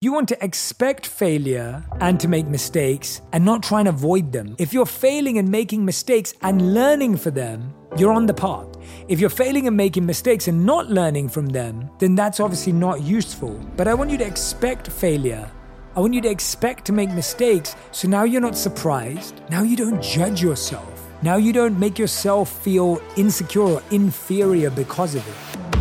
You want to expect failure and to make mistakes and not try and avoid them. If you're failing and making mistakes and learning for them, you're on the path. If you're failing and making mistakes and not learning from them, then that's obviously not useful. But I want you to expect failure. I want you to expect to make mistakes so now you're not surprised. Now you don't judge yourself. Now you don't make yourself feel insecure or inferior because of it.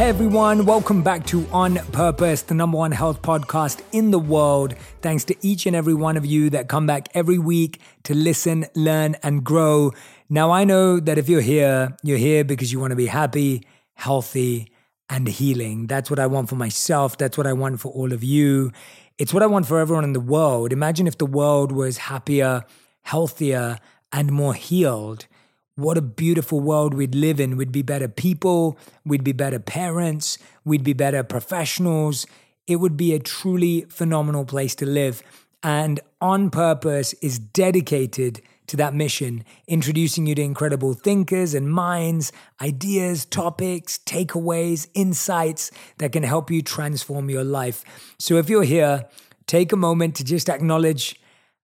Hey everyone, welcome back to On Purpose, the number one health podcast in the world. Thanks to each and every one of you that come back every week to listen, learn, and grow. Now, I know that if you're here, you're here because you want to be happy, healthy, and healing. That's what I want for myself. That's what I want for all of you. It's what I want for everyone in the world. Imagine if the world was happier, healthier, and more healed what a beautiful world we'd live in. We'd be better people, we'd be better parents, we'd be better professionals. It would be a truly phenomenal place to live. And On Purpose is dedicated to that mission, introducing you to incredible thinkers and minds, ideas, topics, takeaways, insights that can help you transform your life. So if you're here, take a moment to just acknowledge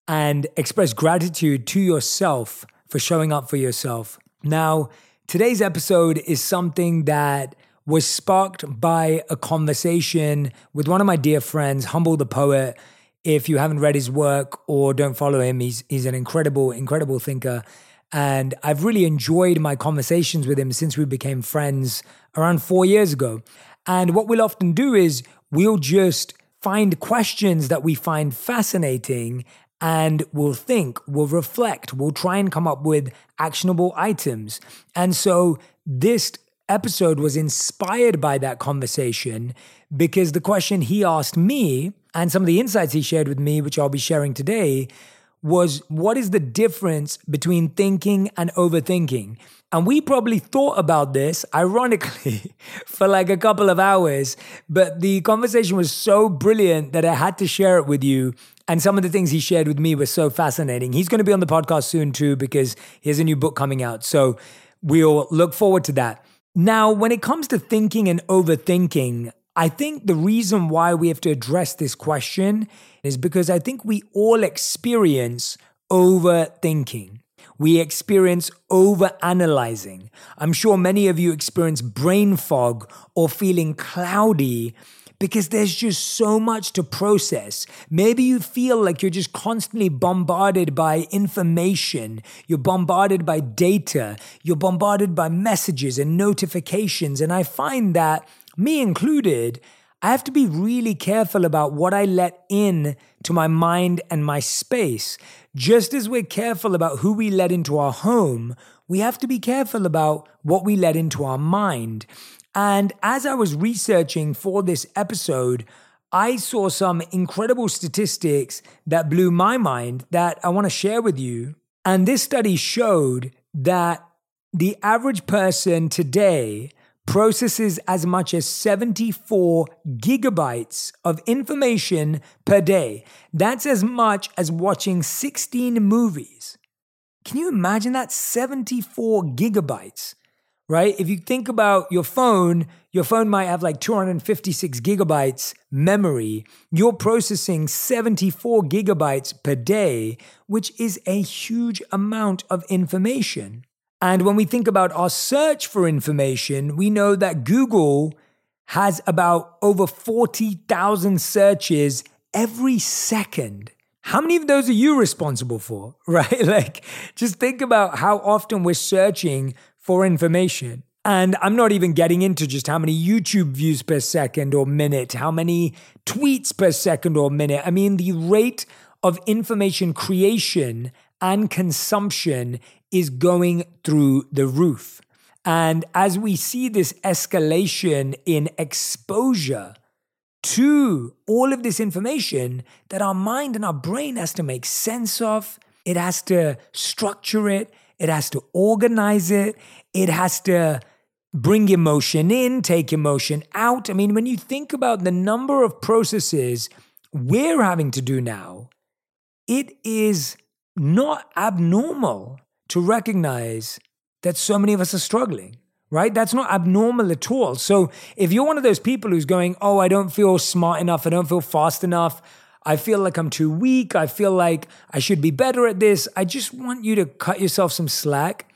and express gratitude to yourself for showing up for yourself. Now, today's episode is something that was sparked by a conversation with one of my dear friends, Humble the Poet. If you haven't read his work or don't follow him, he's, he's an incredible, incredible thinker. And I've really enjoyed my conversations with him since we became friends around four years ago. And what we'll often do is we'll just find questions that we find fascinating and we'll think, we'll reflect, we'll try and come up with actionable items. And so this episode was inspired by that conversation because the question he asked me and some of the insights he shared with me, which I'll be sharing today, was what is the difference between thinking and overthinking? And we probably thought about this, ironically, for like a couple of hours, but the conversation was so brilliant that I had to share it with you and some of the things he shared with me were so fascinating. He's going to be on the podcast soon too, because he has a new book coming out. So we'll look forward to that. Now, when it comes to thinking and overthinking, I think the reason why we have to address this question is because I think we all experience overthinking. We experience over analyzing. I'm sure many of you experience brain fog or feeling cloudy because there's just so much to process. Maybe you feel like you're just constantly bombarded by information, you're bombarded by data, you're bombarded by messages and notifications. And I find that, me included, I have to be really careful about what I let in to my mind and my space. Just as we're careful about who we let into our home, we have to be careful about what we let into our mind. And as I was researching for this episode, I saw some incredible statistics that blew my mind that I want to share with you. And this study showed that the average person today processes as much as 74 gigabytes of information per day. That's as much as watching 16 movies. Can you imagine that? 74 gigabytes right? If you think about your phone, your phone might have like 256 gigabytes memory. You're processing 74 gigabytes per day, which is a huge amount of information. And when we think about our search for information, we know that Google has about over 40,000 searches every second. How many of those are you responsible for? Right? Like, just think about how often we're searching for information. And I'm not even getting into just how many YouTube views per second or minute, how many tweets per second or minute. I mean, the rate of information creation and consumption is going through the roof. And as we see this escalation in exposure to all of this information that our mind and our brain has to make sense of, it has to structure it, it has to organize it. It has to bring emotion in, take emotion out. I mean, when you think about the number of processes we're having to do now, it is not abnormal to recognize that so many of us are struggling right? That's not abnormal at all. So if you're one of those people who's going, oh, I don't feel smart enough, I don't feel fast enough, I feel like I'm too weak, I feel like I should be better at this, I just want you to cut yourself some slack.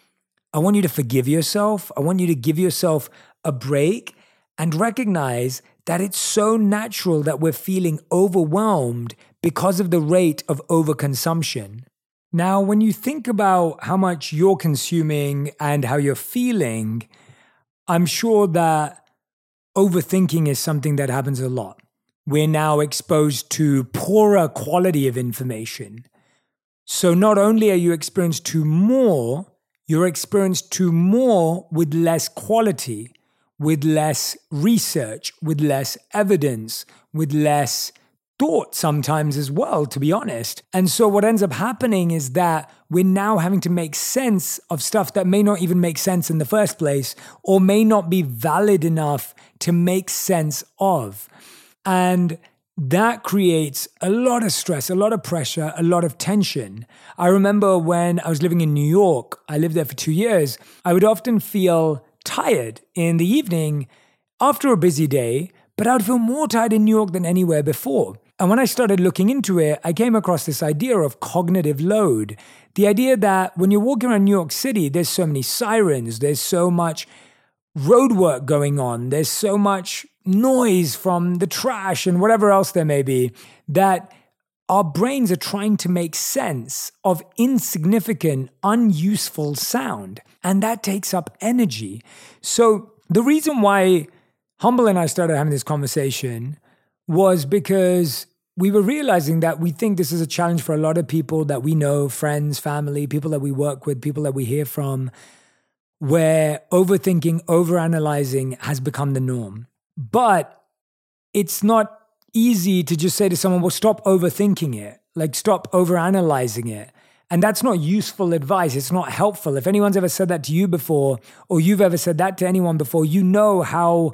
I want you to forgive yourself. I want you to give yourself a break and recognize that it's so natural that we're feeling overwhelmed because of the rate of overconsumption. Now, when you think about how much you're consuming and how you're feeling, I'm sure that overthinking is something that happens a lot. We're now exposed to poorer quality of information. So not only are you experienced to more, you're experienced to more with less quality, with less research, with less evidence, with less thought sometimes as well, to be honest. And so what ends up happening is that we're now having to make sense of stuff that may not even make sense in the first place or may not be valid enough to make sense of. And that creates a lot of stress, a lot of pressure, a lot of tension. I remember when I was living in New York, I lived there for two years, I would often feel tired in the evening after a busy day, but I would feel more tired in New York than anywhere before. And when I started looking into it, I came across this idea of cognitive load. The idea that when you're walking around New York City, there's so many sirens, there's so much roadwork going on, there's so much noise from the trash and whatever else there may be, that our brains are trying to make sense of insignificant, unuseful sound. And that takes up energy. So the reason why Humble and I started having this conversation was because we were realizing that we think this is a challenge for a lot of people that we know, friends, family, people that we work with, people that we hear from, where overthinking, overanalyzing has become the norm. But it's not easy to just say to someone, well, stop overthinking it, like stop overanalyzing it. And that's not useful advice. It's not helpful. If anyone's ever said that to you before, or you've ever said that to anyone before, you know how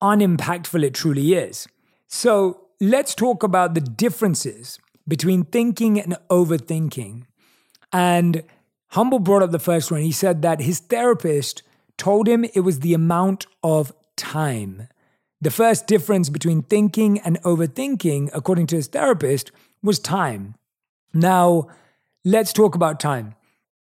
unimpactful it truly is. So let's talk about the differences between thinking and overthinking. And Humble brought up the first one. He said that his therapist told him it was the amount of time. The first difference between thinking and overthinking, according to his therapist, was time. Now, let's talk about time.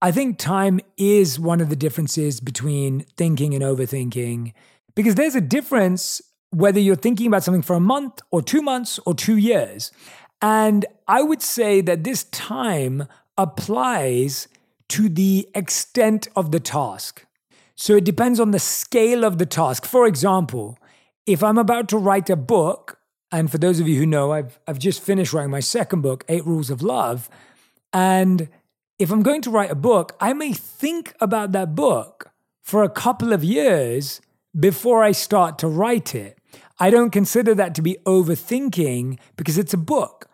I think time is one of the differences between thinking and overthinking because there's a difference whether you're thinking about something for a month or two months or two years. And I would say that this time applies to the extent of the task. So it depends on the scale of the task. For example, if I'm about to write a book, and for those of you who know, I've, I've just finished writing my second book, Eight Rules of Love. And if I'm going to write a book, I may think about that book for a couple of years before I start to write it. I don't consider that to be overthinking because it's a book.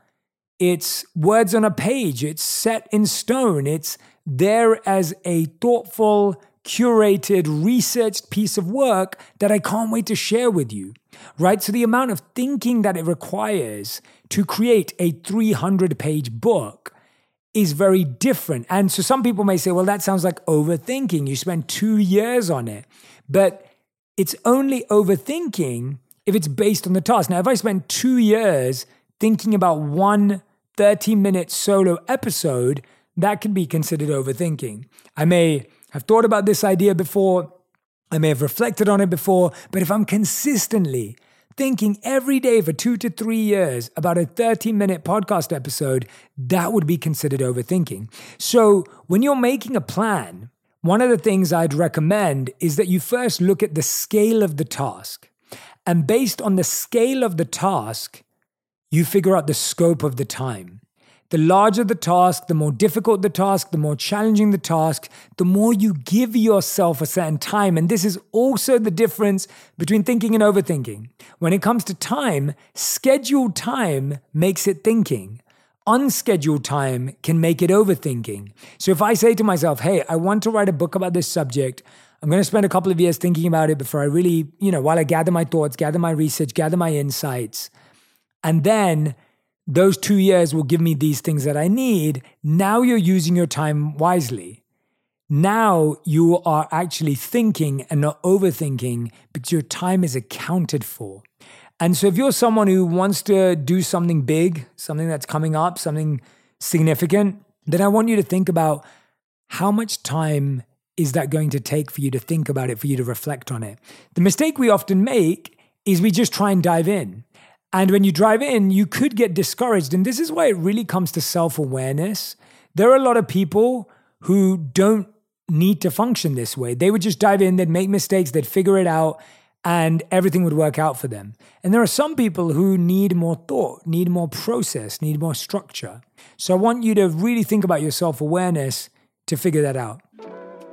It's words on a page, it's set in stone, it's there as a thoughtful, curated, researched piece of work that I can't wait to share with you. Right? So, the amount of thinking that it requires to create a 300 page book is very different. And so, some people may say, well, that sounds like overthinking. You spent two years on it. But it's only overthinking if it's based on the task. Now, if I spend two years thinking about one 30 minute solo episode, that can be considered overthinking. I may have thought about this idea before, I may have reflected on it before, but if I'm consistently thinking every day for two to three years about a 30 minute podcast episode, that would be considered overthinking. So when you're making a plan, one of the things I'd recommend is that you first look at the scale of the task. And based on the scale of the task, you figure out the scope of the time. The larger the task, the more difficult the task, the more challenging the task, the more you give yourself a certain time. And this is also the difference between thinking and overthinking. When it comes to time, scheduled time makes it thinking. Unscheduled time can make it overthinking. So if I say to myself, hey, I want to write a book about this subject, I'm going to spend a couple of years thinking about it before I really, you know, while I gather my thoughts, gather my research, gather my insights. And then those two years will give me these things that I need. Now you're using your time wisely. now you are actually thinking and not overthinking because your time is accounted for. And so if you're someone who wants to do something big, something that's coming up, something significant, then I want you to think about how much time is that going to take for you to think about it, for you to reflect on it. The mistake we often make is we just try and dive in. And when you drive in, you could get discouraged. And this is why it really comes to self awareness. There are a lot of people who don't need to function this way. They would just dive in, they'd make mistakes, they'd figure it out, and everything would work out for them. And there are some people who need more thought, need more process, need more structure. So I want you to really think about your self awareness to figure that out.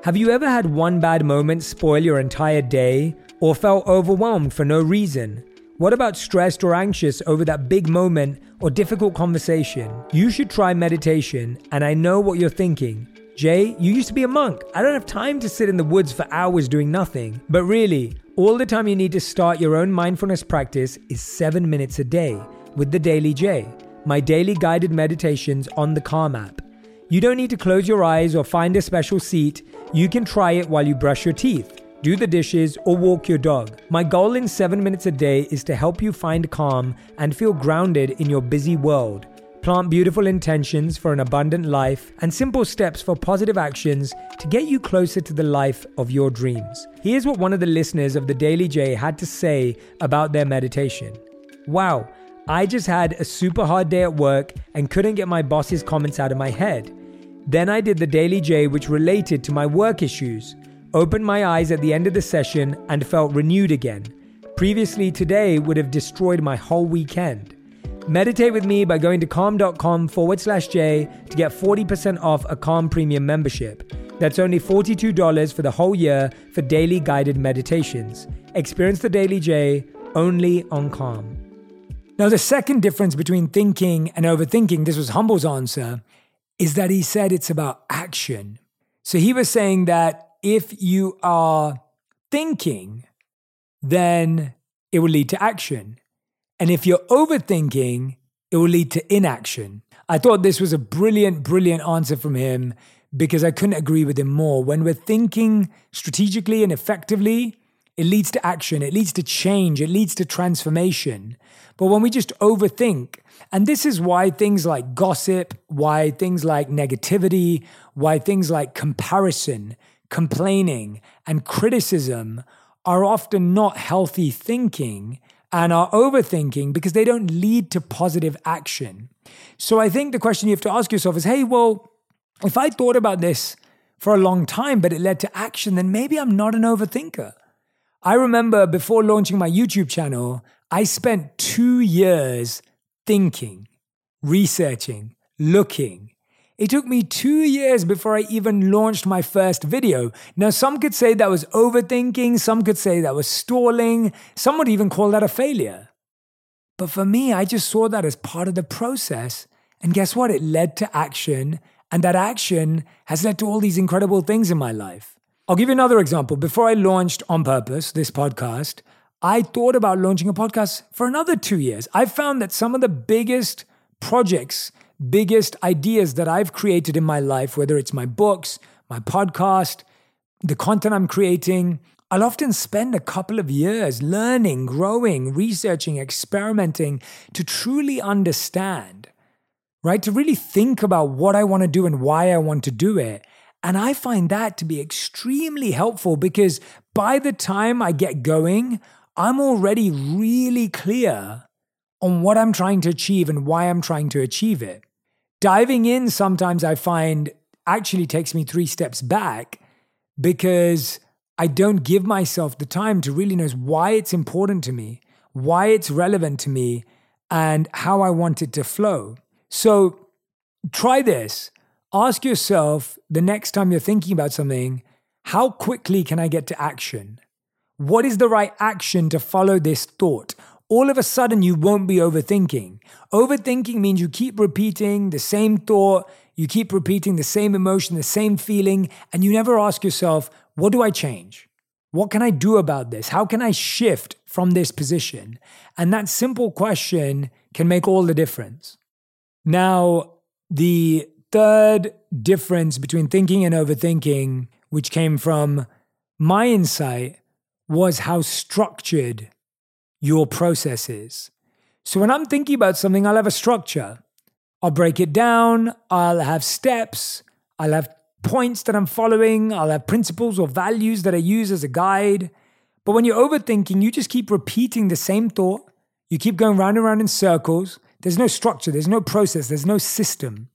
Have you ever had one bad moment spoil your entire day or felt overwhelmed for no reason? What about stressed or anxious over that big moment or difficult conversation? You should try meditation, and I know what you're thinking. Jay, you used to be a monk. I don't have time to sit in the woods for hours doing nothing. But really, all the time you need to start your own mindfulness practice is seven minutes a day with the Daily Jay, my daily guided meditations on the Calm app. You don't need to close your eyes or find a special seat. You can try it while you brush your teeth, do the dishes, or walk your dog. My goal in seven minutes a day is to help you find calm and feel grounded in your busy world plant beautiful intentions for an abundant life, and simple steps for positive actions to get you closer to the life of your dreams. Here's what one of the listeners of the Daily Jay had to say about their meditation. Wow, I just had a super hard day at work and couldn't get my boss's comments out of my head. Then I did the Daily Jay, which related to my work issues, opened my eyes at the end of the session, and felt renewed again. Previously, today would have destroyed my whole weekend. Meditate with me by going to calm.com forward slash J to get 40% off a Calm Premium membership. That's only $42 for the whole year for daily guided meditations. Experience the Daily Jay only on Calm. Now, the second difference between thinking and overthinking, this was Humble's answer, is that he said it's about action. So he was saying that if you are thinking, then it will lead to action. And if you're overthinking, it will lead to inaction. I thought this was a brilliant, brilliant answer from him because I couldn't agree with him more. When we're thinking strategically and effectively, it leads to action, it leads to change, it leads to transformation. But when we just overthink, and this is why things like gossip, why things like negativity, why things like comparison, complaining, and criticism are often not healthy thinking and are overthinking because they don't lead to positive action. So I think the question you have to ask yourself is hey, well, if I thought about this for a long time, but it led to action, then maybe I'm not an overthinker. I remember before launching my YouTube channel, I spent two years thinking, researching, looking, it took me two years before I even launched my first video. Now, some could say that was overthinking, some could say that was stalling, some would even call that a failure. But for me, I just saw that as part of the process. And guess what? It led to action, and that action has led to all these incredible things in my life. I'll give you another example. Before I launched On Purpose, this podcast, I thought about launching a podcast for another two years. I found that some of the biggest projects biggest ideas that I've created in my life, whether it's my books, my podcast, the content I'm creating, I'll often spend a couple of years learning, growing, researching, experimenting to truly understand, right? To really think about what I want to do and why I want to do it. And I find that to be extremely helpful because by the time I get going, I'm already really clear on what I'm trying to achieve and why I'm trying to achieve it diving in sometimes I find actually takes me three steps back because I don't give myself the time to really know why it's important to me, why it's relevant to me, and how I want it to flow. So try this. Ask yourself the next time you're thinking about something, how quickly can I get to action? What is the right action to follow this thought? all of a sudden you won't be overthinking. Overthinking means you keep repeating the same thought, you keep repeating the same emotion, the same feeling, and you never ask yourself, what do I change? What can I do about this? How can I shift from this position? And that simple question can make all the difference. Now, the third difference between thinking and overthinking, which came from my insight, was how structured your process is. So when I'm thinking about something, I'll have a structure. I'll break it down, I'll have steps, I'll have points that I'm following, I'll have principles or values that I use as a guide. But when you're overthinking, you just keep repeating the same thought. You keep going round and round in circles. There's no structure, there's no process, there's no system.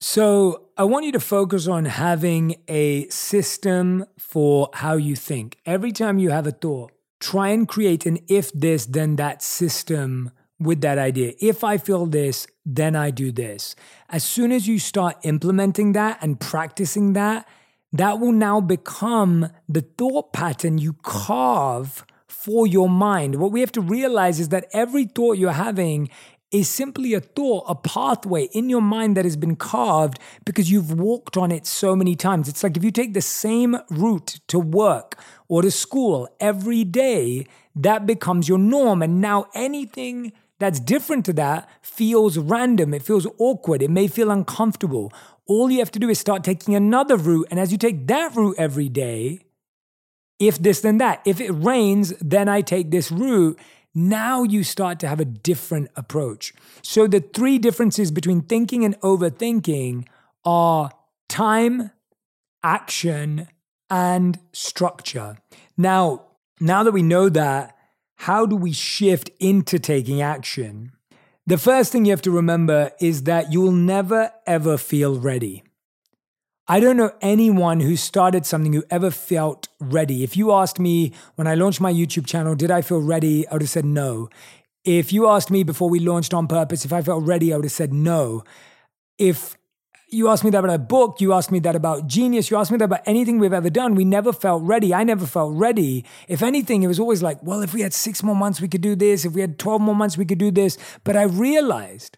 So I want you to focus on having a system for how you think. Every time you have a thought, try and create an if this, then that system with that idea. If I feel this, then I do this. As soon as you start implementing that and practicing that, that will now become the thought pattern you carve for your mind. What we have to realize is that every thought you're having is simply a thought, a pathway in your mind that has been carved because you've walked on it so many times. It's like if you take the same route to work or to school every day, that becomes your norm. And now anything that's different to that feels random, it feels awkward, it may feel uncomfortable. All you have to do is start taking another route. And as you take that route every day, if this, then that. If it rains, then I take this route now you start to have a different approach. So the three differences between thinking and overthinking are time, action, and structure. Now, now that we know that, how do we shift into taking action? The first thing you have to remember is that you'll never ever feel ready. I don't know anyone who started something who ever felt ready. If you asked me when I launched my YouTube channel, did I feel ready? I would have said no. If you asked me before we launched on purpose if I felt ready, I would have said no. If you asked me that about a book, you asked me that about genius, you asked me that about anything we've ever done, we never felt ready. I never felt ready. If anything, it was always like, well, if we had six more months, we could do this. If we had 12 more months, we could do this. But I realized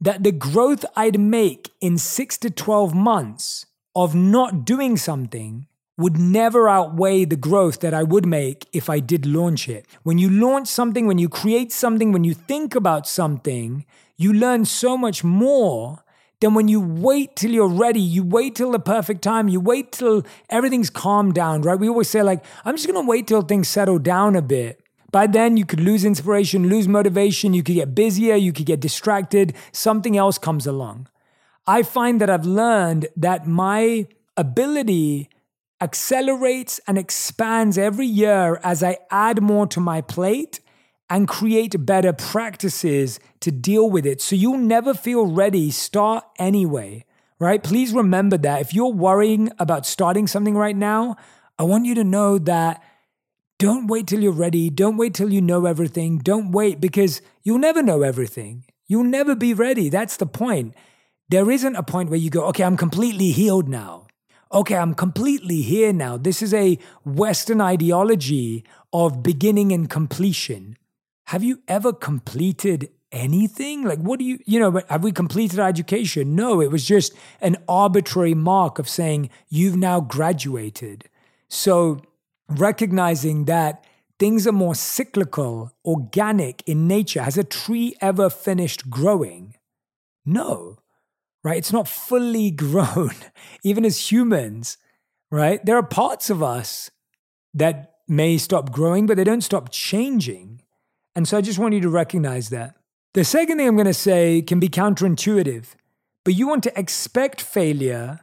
that the growth I'd make in six to 12 months of not doing something would never outweigh the growth that I would make if I did launch it. When you launch something, when you create something, when you think about something, you learn so much more than when you wait till you're ready. You wait till the perfect time. You wait till everything's calmed down, right? We always say, like, I'm just gonna wait till things settle down a bit. By then, you could lose inspiration, lose motivation, you could get busier, you could get distracted, something else comes along. I find that I've learned that my ability accelerates and expands every year as I add more to my plate and create better practices to deal with it. So you'll never feel ready. Start anyway, right? Please remember that. If you're worrying about starting something right now, I want you to know that don't wait till you're ready. Don't wait till you know everything. Don't wait because you'll never know everything. You'll never be ready. That's the point. There isn't a point where you go, okay, I'm completely healed now. Okay, I'm completely here now. This is a Western ideology of beginning and completion. Have you ever completed anything? Like, what do you, you know, have we completed our education? No, it was just an arbitrary mark of saying you've now graduated. So, recognizing that things are more cyclical, organic in nature. Has a tree ever finished growing? No right? It's not fully grown, even as humans, right? There are parts of us that may stop growing, but they don't stop changing. And so I just want you to recognize that. The second thing I'm going to say can be counterintuitive, but you want to expect failure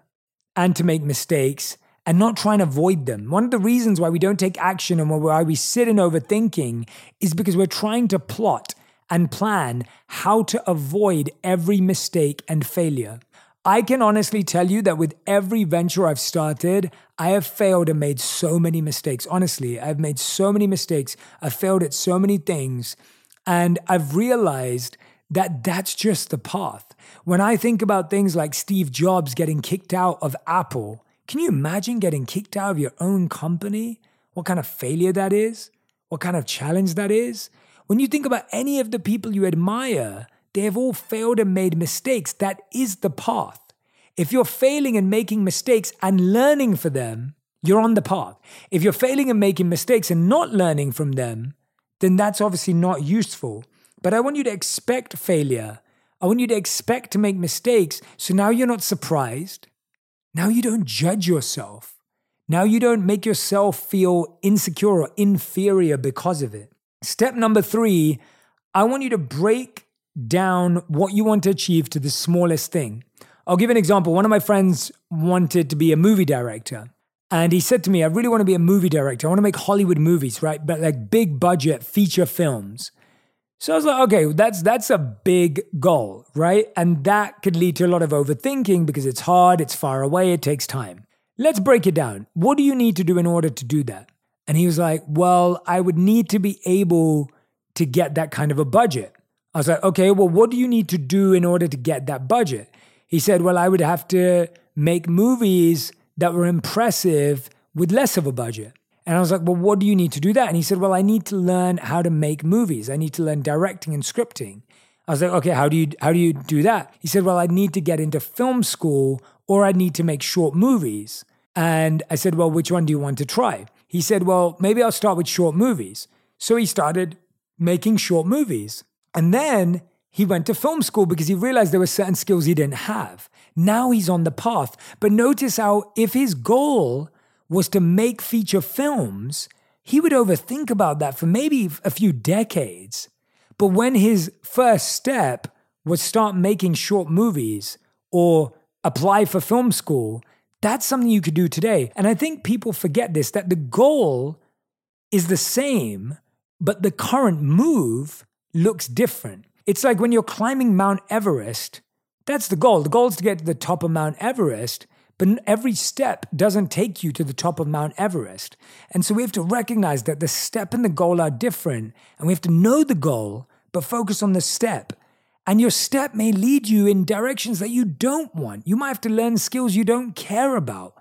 and to make mistakes and not try and avoid them. One of the reasons why we don't take action and why we sit in overthinking is because we're trying to plot and plan how to avoid every mistake and failure. I can honestly tell you that with every venture I've started, I have failed and made so many mistakes. Honestly, I've made so many mistakes. I've failed at so many things. And I've realized that that's just the path. When I think about things like Steve Jobs getting kicked out of Apple, can you imagine getting kicked out of your own company? What kind of failure that is? What kind of challenge that is? When you think about any of the people you admire, they have all failed and made mistakes. That is the path. If you're failing and making mistakes and learning for them, you're on the path. If you're failing and making mistakes and not learning from them, then that's obviously not useful. But I want you to expect failure. I want you to expect to make mistakes. So now you're not surprised. Now you don't judge yourself. Now you don't make yourself feel insecure or inferior because of it. Step number three, I want you to break down what you want to achieve to the smallest thing. I'll give an example. One of my friends wanted to be a movie director. And he said to me, I really want to be a movie director. I want to make Hollywood movies, right? But like big budget feature films. So I was like, okay, that's that's a big goal, right? And that could lead to a lot of overthinking because it's hard, it's far away, it takes time. Let's break it down. What do you need to do in order to do that? And he was like, well, I would need to be able to get that kind of a budget. I was like, okay, well, what do you need to do in order to get that budget? He said, well, I would have to make movies that were impressive with less of a budget. And I was like, well, what do you need to do that? And he said, well, I need to learn how to make movies. I need to learn directing and scripting. I was like, okay, how do you how do you do that? He said, well, I need to get into film school or I need to make short movies. And I said, well, which one do you want to try? He said, well, maybe I'll start with short movies. So he started making short movies. And then he went to film school because he realized there were certain skills he didn't have. Now he's on the path. But notice how if his goal was to make feature films, he would overthink about that for maybe a few decades. But when his first step was start making short movies or apply for film school, that's something you could do today. And I think people forget this that the goal is the same, but the current move looks different. It's like when you're climbing Mount Everest, that's the goal. The goal is to get to the top of Mount Everest. But every step doesn't take you to the top of Mount Everest. And so we have to recognize that the step and the goal are different. And we have to know the goal, but focus on the step. And your step may lead you in directions that you don't want. You might have to learn skills you don't care about.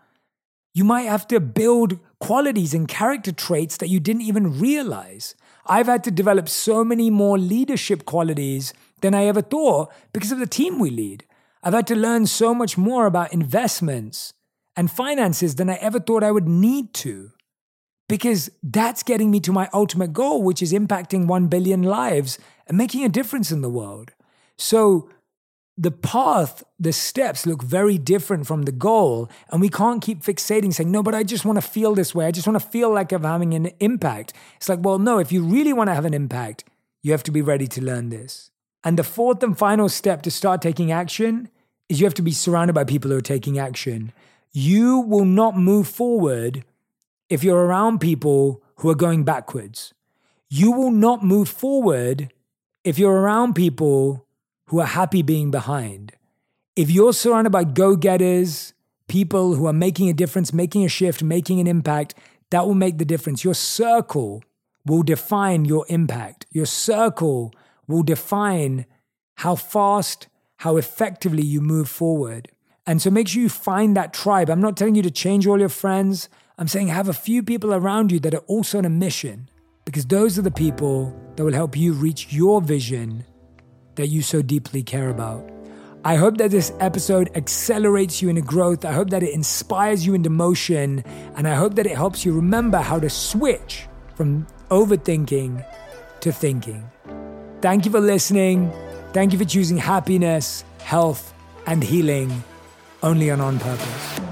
You might have to build qualities and character traits that you didn't even realize. I've had to develop so many more leadership qualities than I ever thought because of the team we lead. I've had to learn so much more about investments and finances than I ever thought I would need to. Because that's getting me to my ultimate goal, which is impacting 1 billion lives and making a difference in the world. So the path, the steps look very different from the goal. And we can't keep fixating saying, no, but I just want to feel this way. I just want to feel like I'm having an impact. It's like, well, no, if you really want to have an impact, you have to be ready to learn this. And the fourth and final step to start taking action is you have to be surrounded by people who are taking action. You will not move forward if you're around people who are going backwards. You will not move forward if you're around people who are happy being behind. If you're surrounded by go getters, people who are making a difference, making a shift, making an impact, that will make the difference. Your circle will define your impact. Your circle will define how fast how effectively you move forward. And so make sure you find that tribe. I'm not telling you to change all your friends. I'm saying have a few people around you that are also on a mission because those are the people that will help you reach your vision that you so deeply care about. I hope that this episode accelerates you into growth. I hope that it inspires you into motion. And I hope that it helps you remember how to switch from overthinking to thinking. Thank you for listening. Thank you for choosing happiness, health, and healing only on On Purpose.